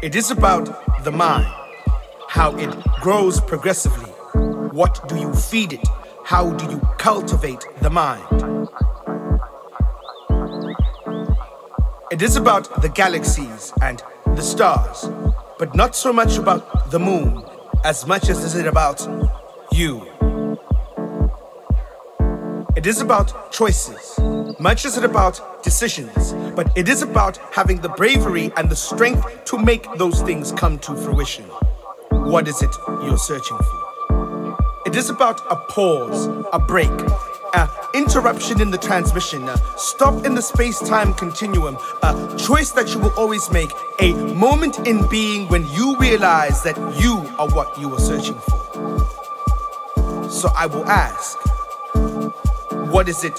It is about the mind, how it grows progressively. What do you feed it? How do you cultivate the mind? It is about the galaxies and the stars, but not so much about the moon as much as is it about you. It is about choices, much is it about decisions, but it is about having the bravery and the strength to make those things come to fruition. What is it you're searching for? It is about a pause, a break, an interruption in the transmission, a stop in the space-time continuum, a choice that you will always make, a moment in being when you realize that you are what you are searching for. So I will ask, what is it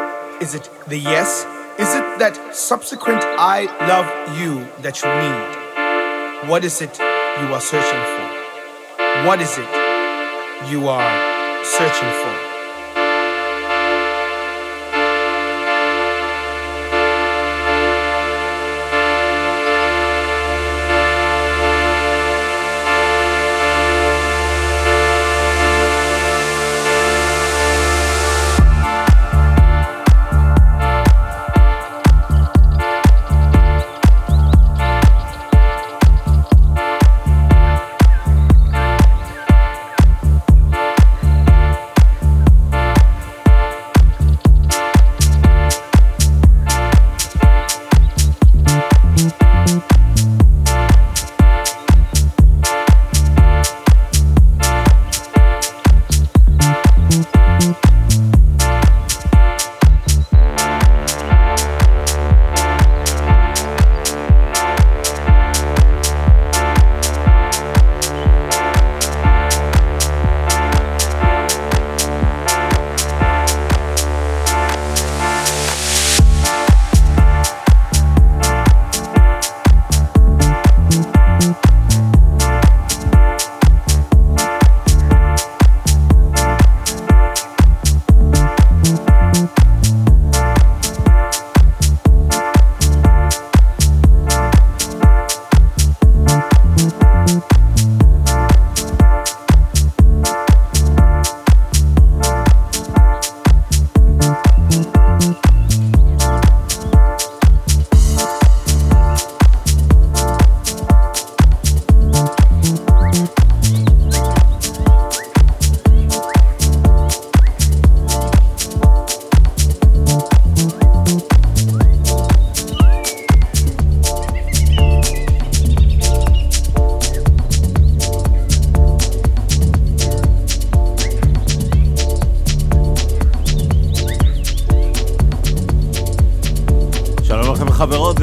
Is it the yes? Is it that subsequent I love you that you need? What is it you are searching for? What is it you are searching for?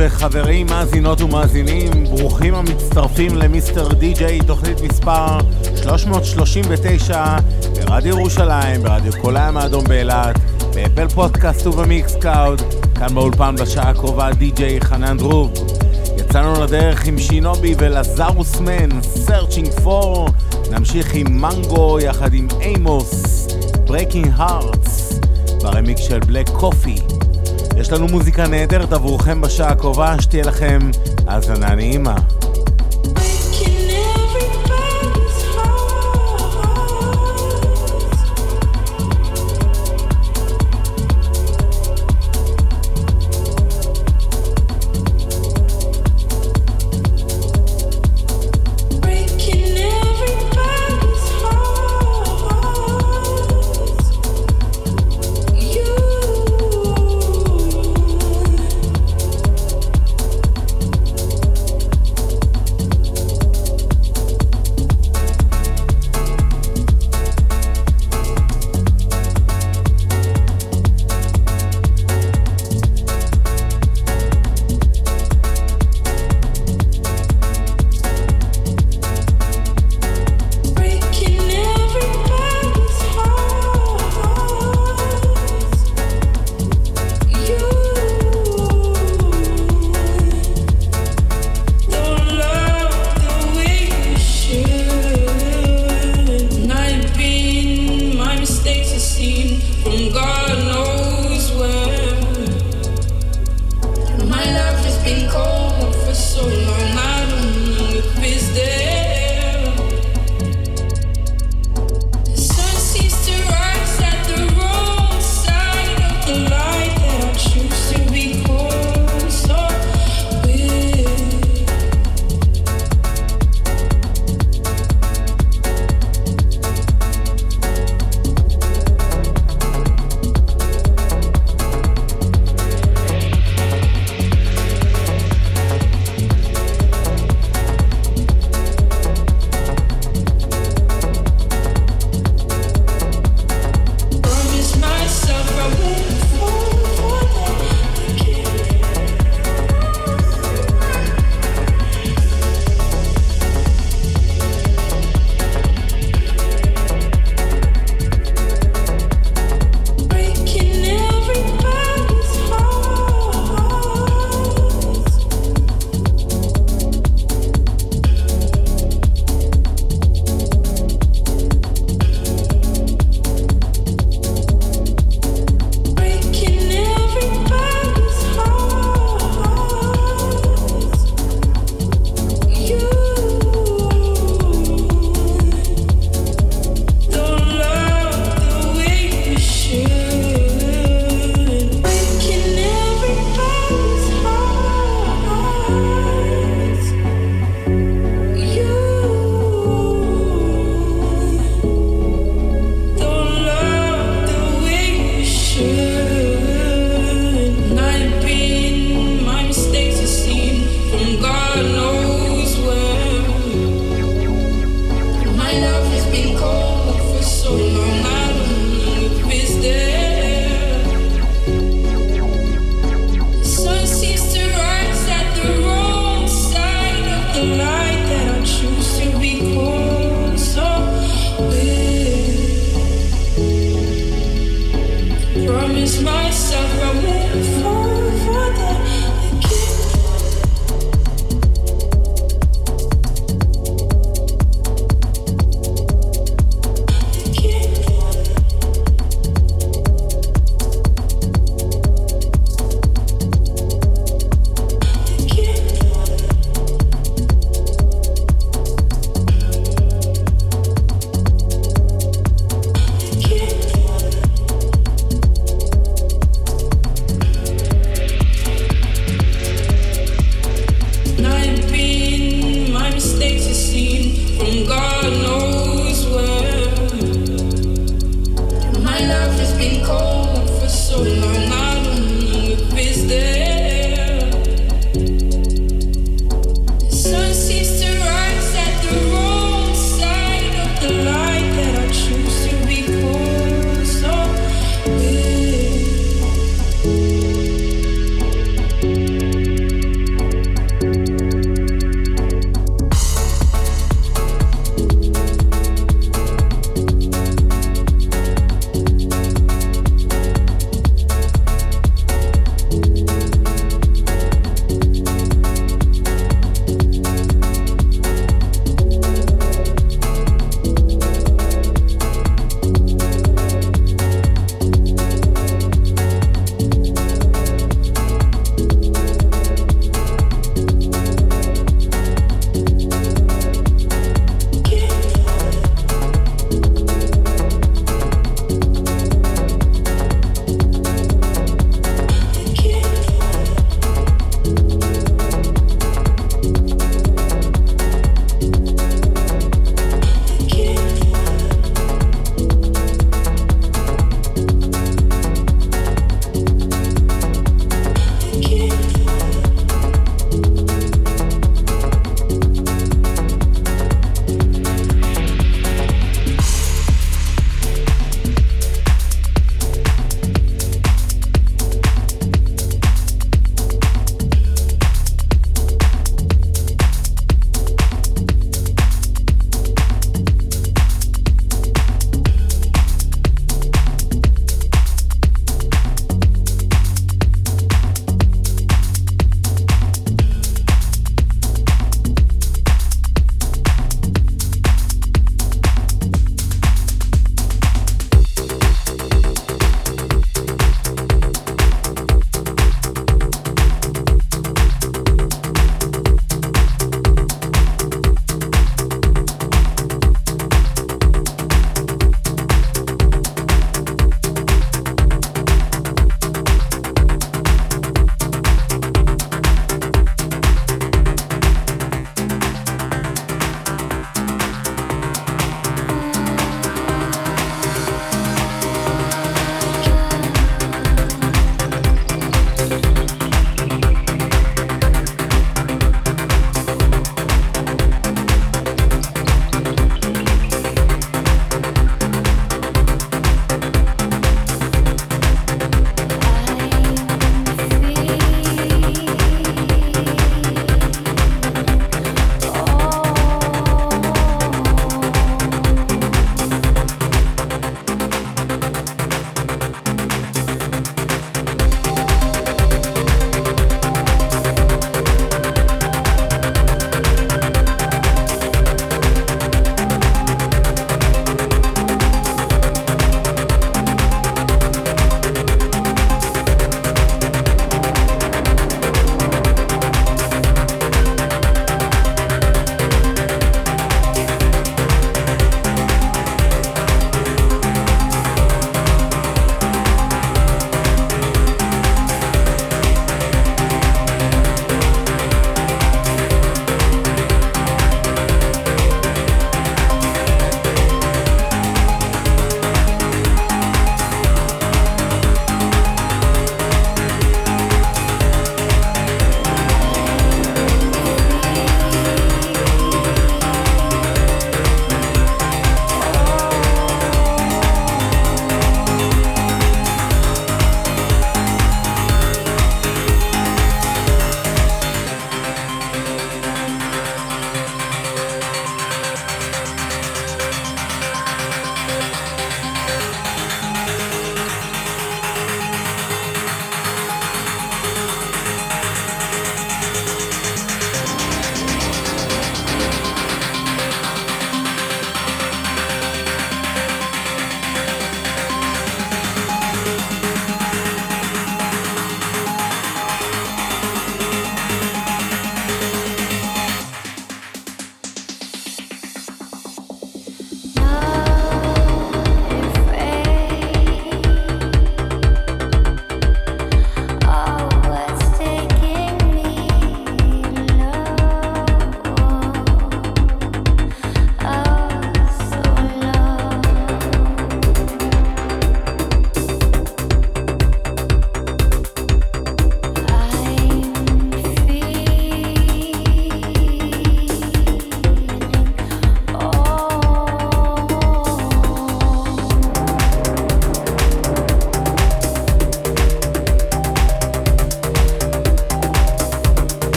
וחברים, מאזינות ומאזינים, ברוכים המצטרפים למיסטר די-ג'יי, תוכנית מספר 339 ברדיו ירושלים, ברדיו כל הים האדום באילת, באפל פודקאסט ובמיקס קאוד, כאן באולפן בשעה הקרובה די-ג'יי חנן דרוב. יצאנו לדרך עם שינובי ולזרוס מן, Searching for, נמשיך עם מנגו יחד עם אימוס, Breaking Hearts, ברמיק של בלק קופי. יש לנו מוזיקה נהדרת עבורכם בשעה הקרובה, שתהיה לכם האזנה נעימה.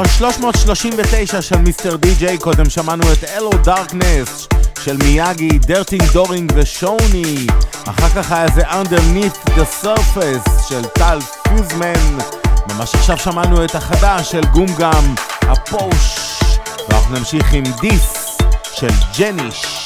מספר 339 של Mr. DJ, קודם שמענו את Hello Darkness של מיאגי, Dirty Doering ושוני. אחר כך היה זה Underneath the Surface של טל פוסמן. ממש עכשיו שמענו את החדש של גומגם, The Push. ואנחנו נמשיך עם This של ג'ניש.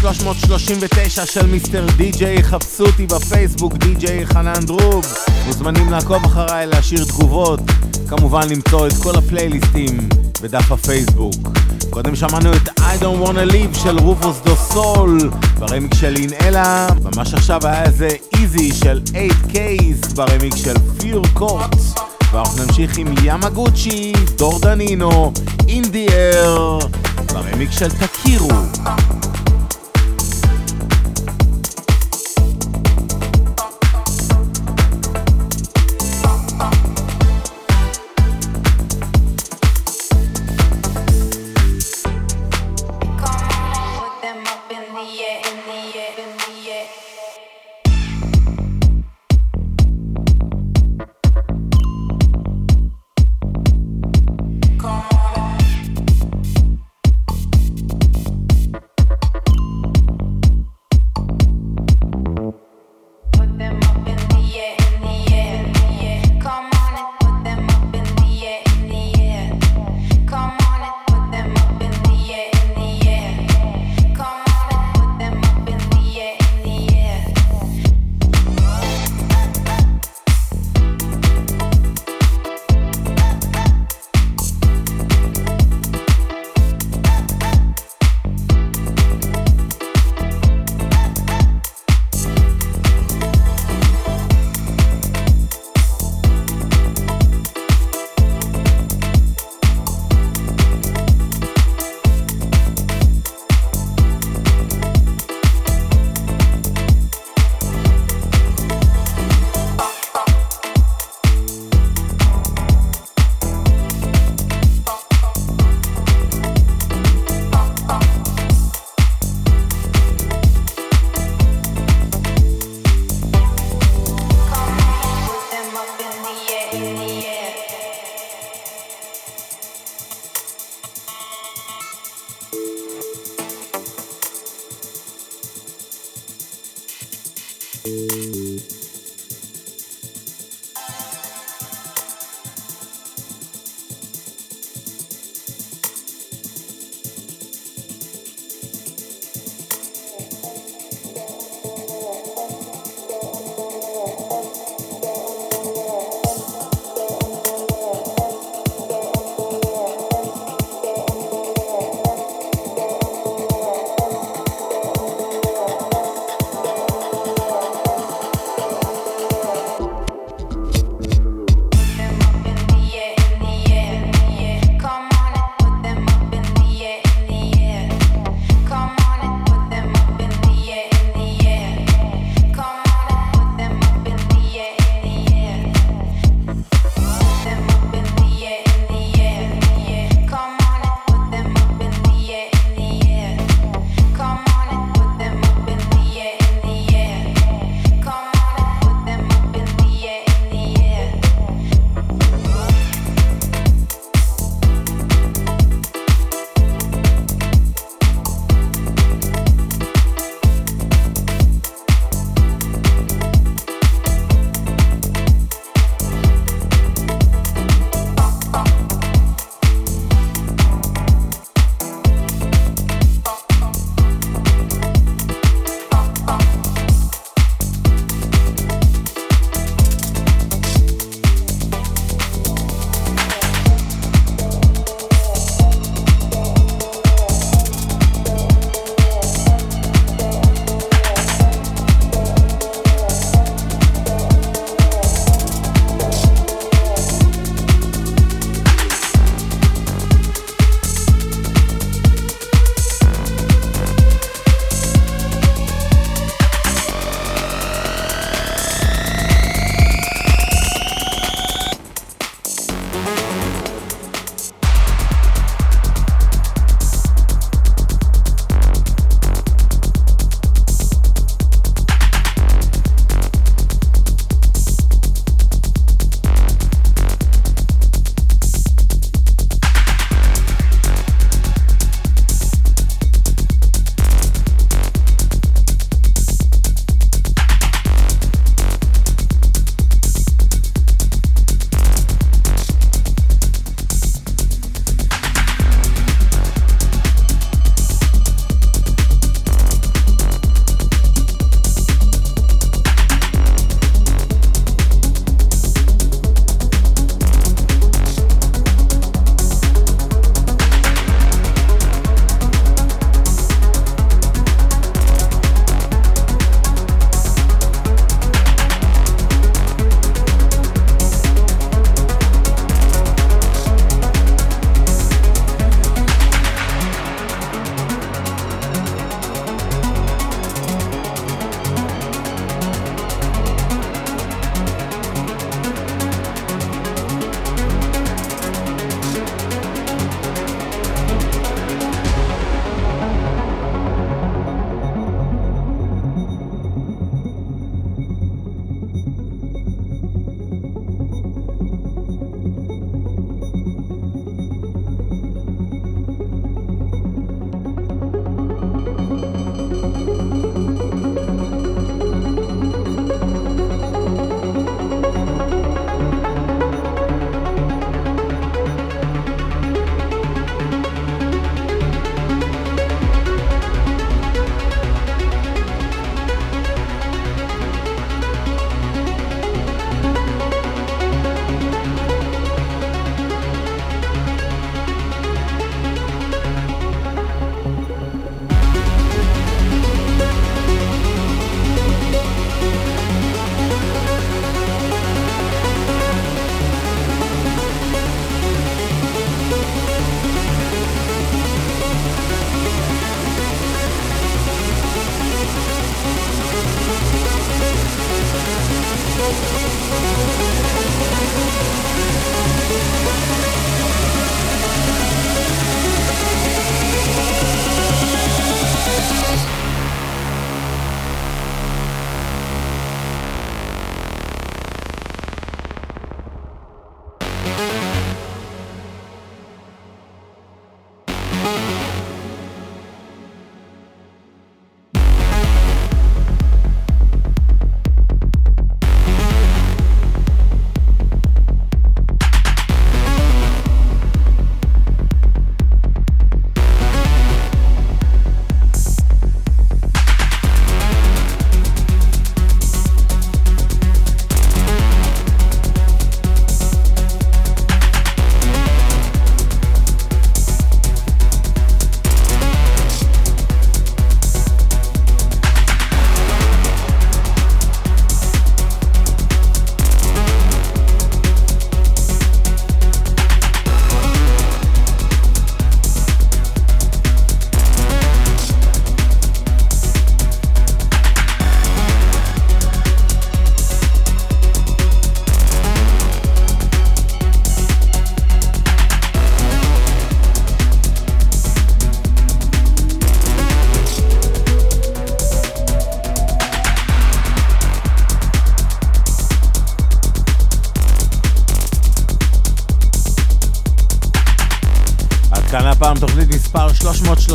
339 של מיסטר די-ג'יי, חפשו אותי בפייסבוק די-ג'יי חנן דרוב. מוזמנים לעקוב אחריי, להשאיר תגובות, כמובן למצוא את כל הפלייליסטים בדף הפייסבוק. קודם שמענו את I don't wanna leave של רופוס דו סול ברמיק של אינאלה, ממש עכשיו היה איזה איזי של 8Ks ברמיק של פיר קורט. ואנחנו נמשיך עם ימגוצ'י, דורדנינו, אינדיאר, ברמיק של תכירו.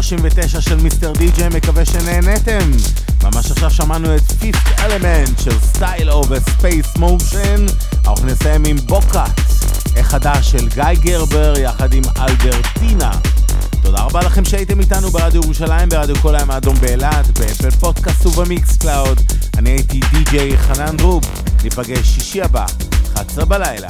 39 של Mr. DJ, מקווה שנהנתם. ממש עכשיו שמענו את Fifth Element של Stylo ו-Space Motion. אנחנו נסיים עם בוקאט, החדש של גיא גרבר יחד עם אלברטינה. תודה רבה לכם שהייתם איתנו ברדיו ירושלים, ברדיו קול הים האדום באילת, ב Apple Podcast וב Mixcloud. אני הייתי די.ג'יי חנן דרוב, ניפגש שישי הבא, 11 בלילה.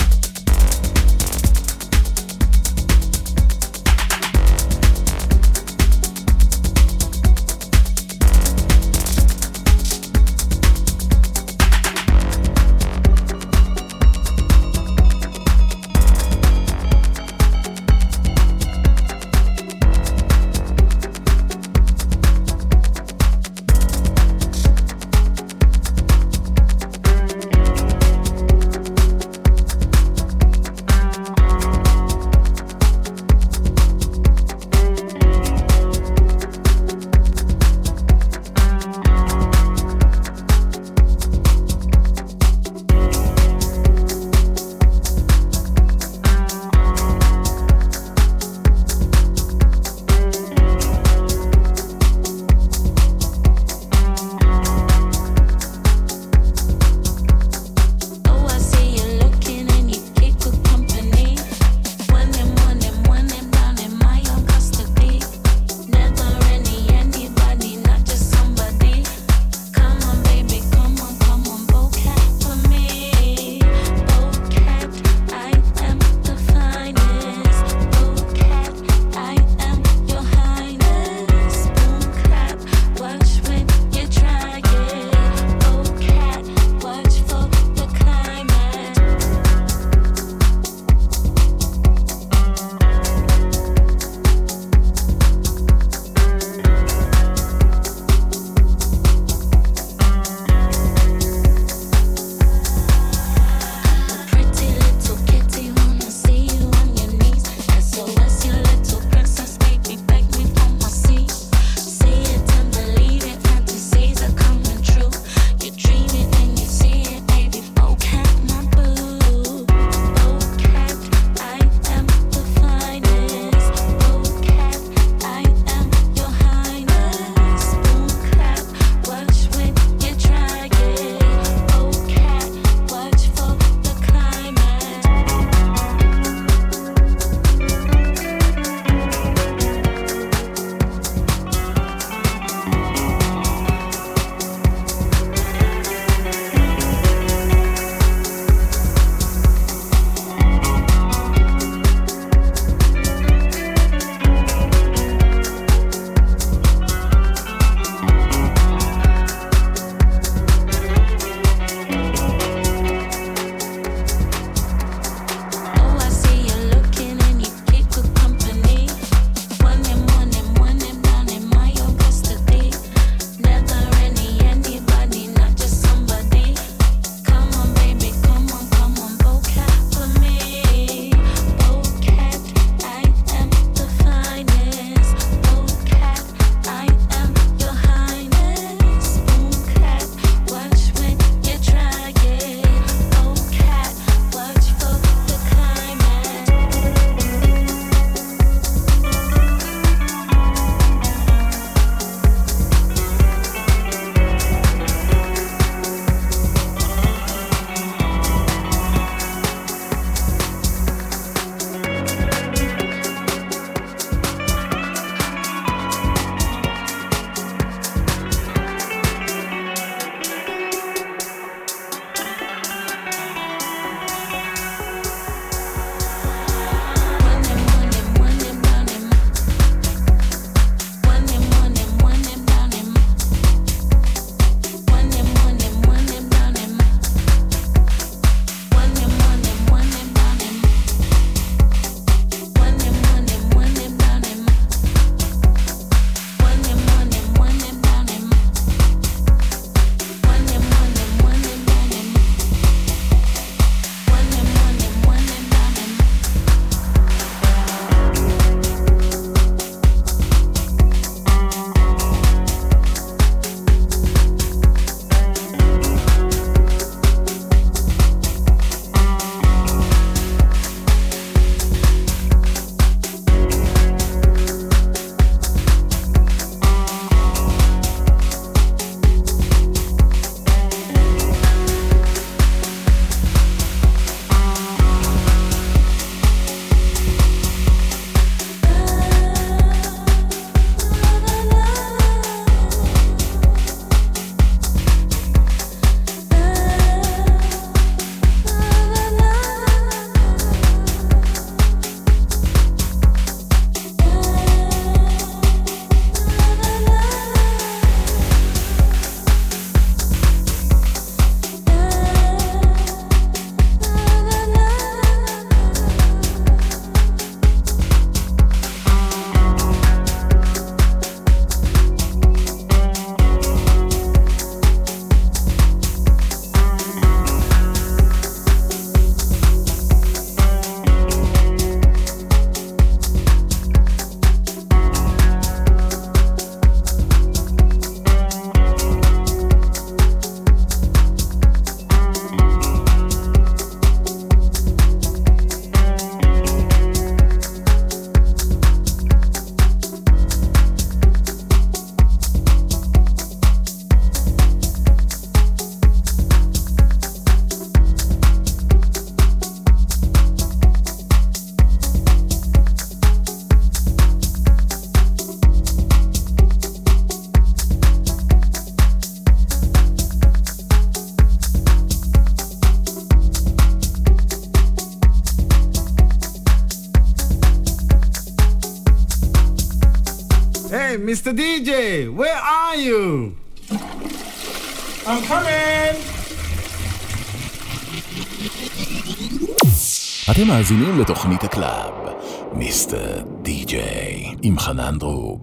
לתוכנית הקלאב, מיסטר די-ג'יי, עם חנן דרוב.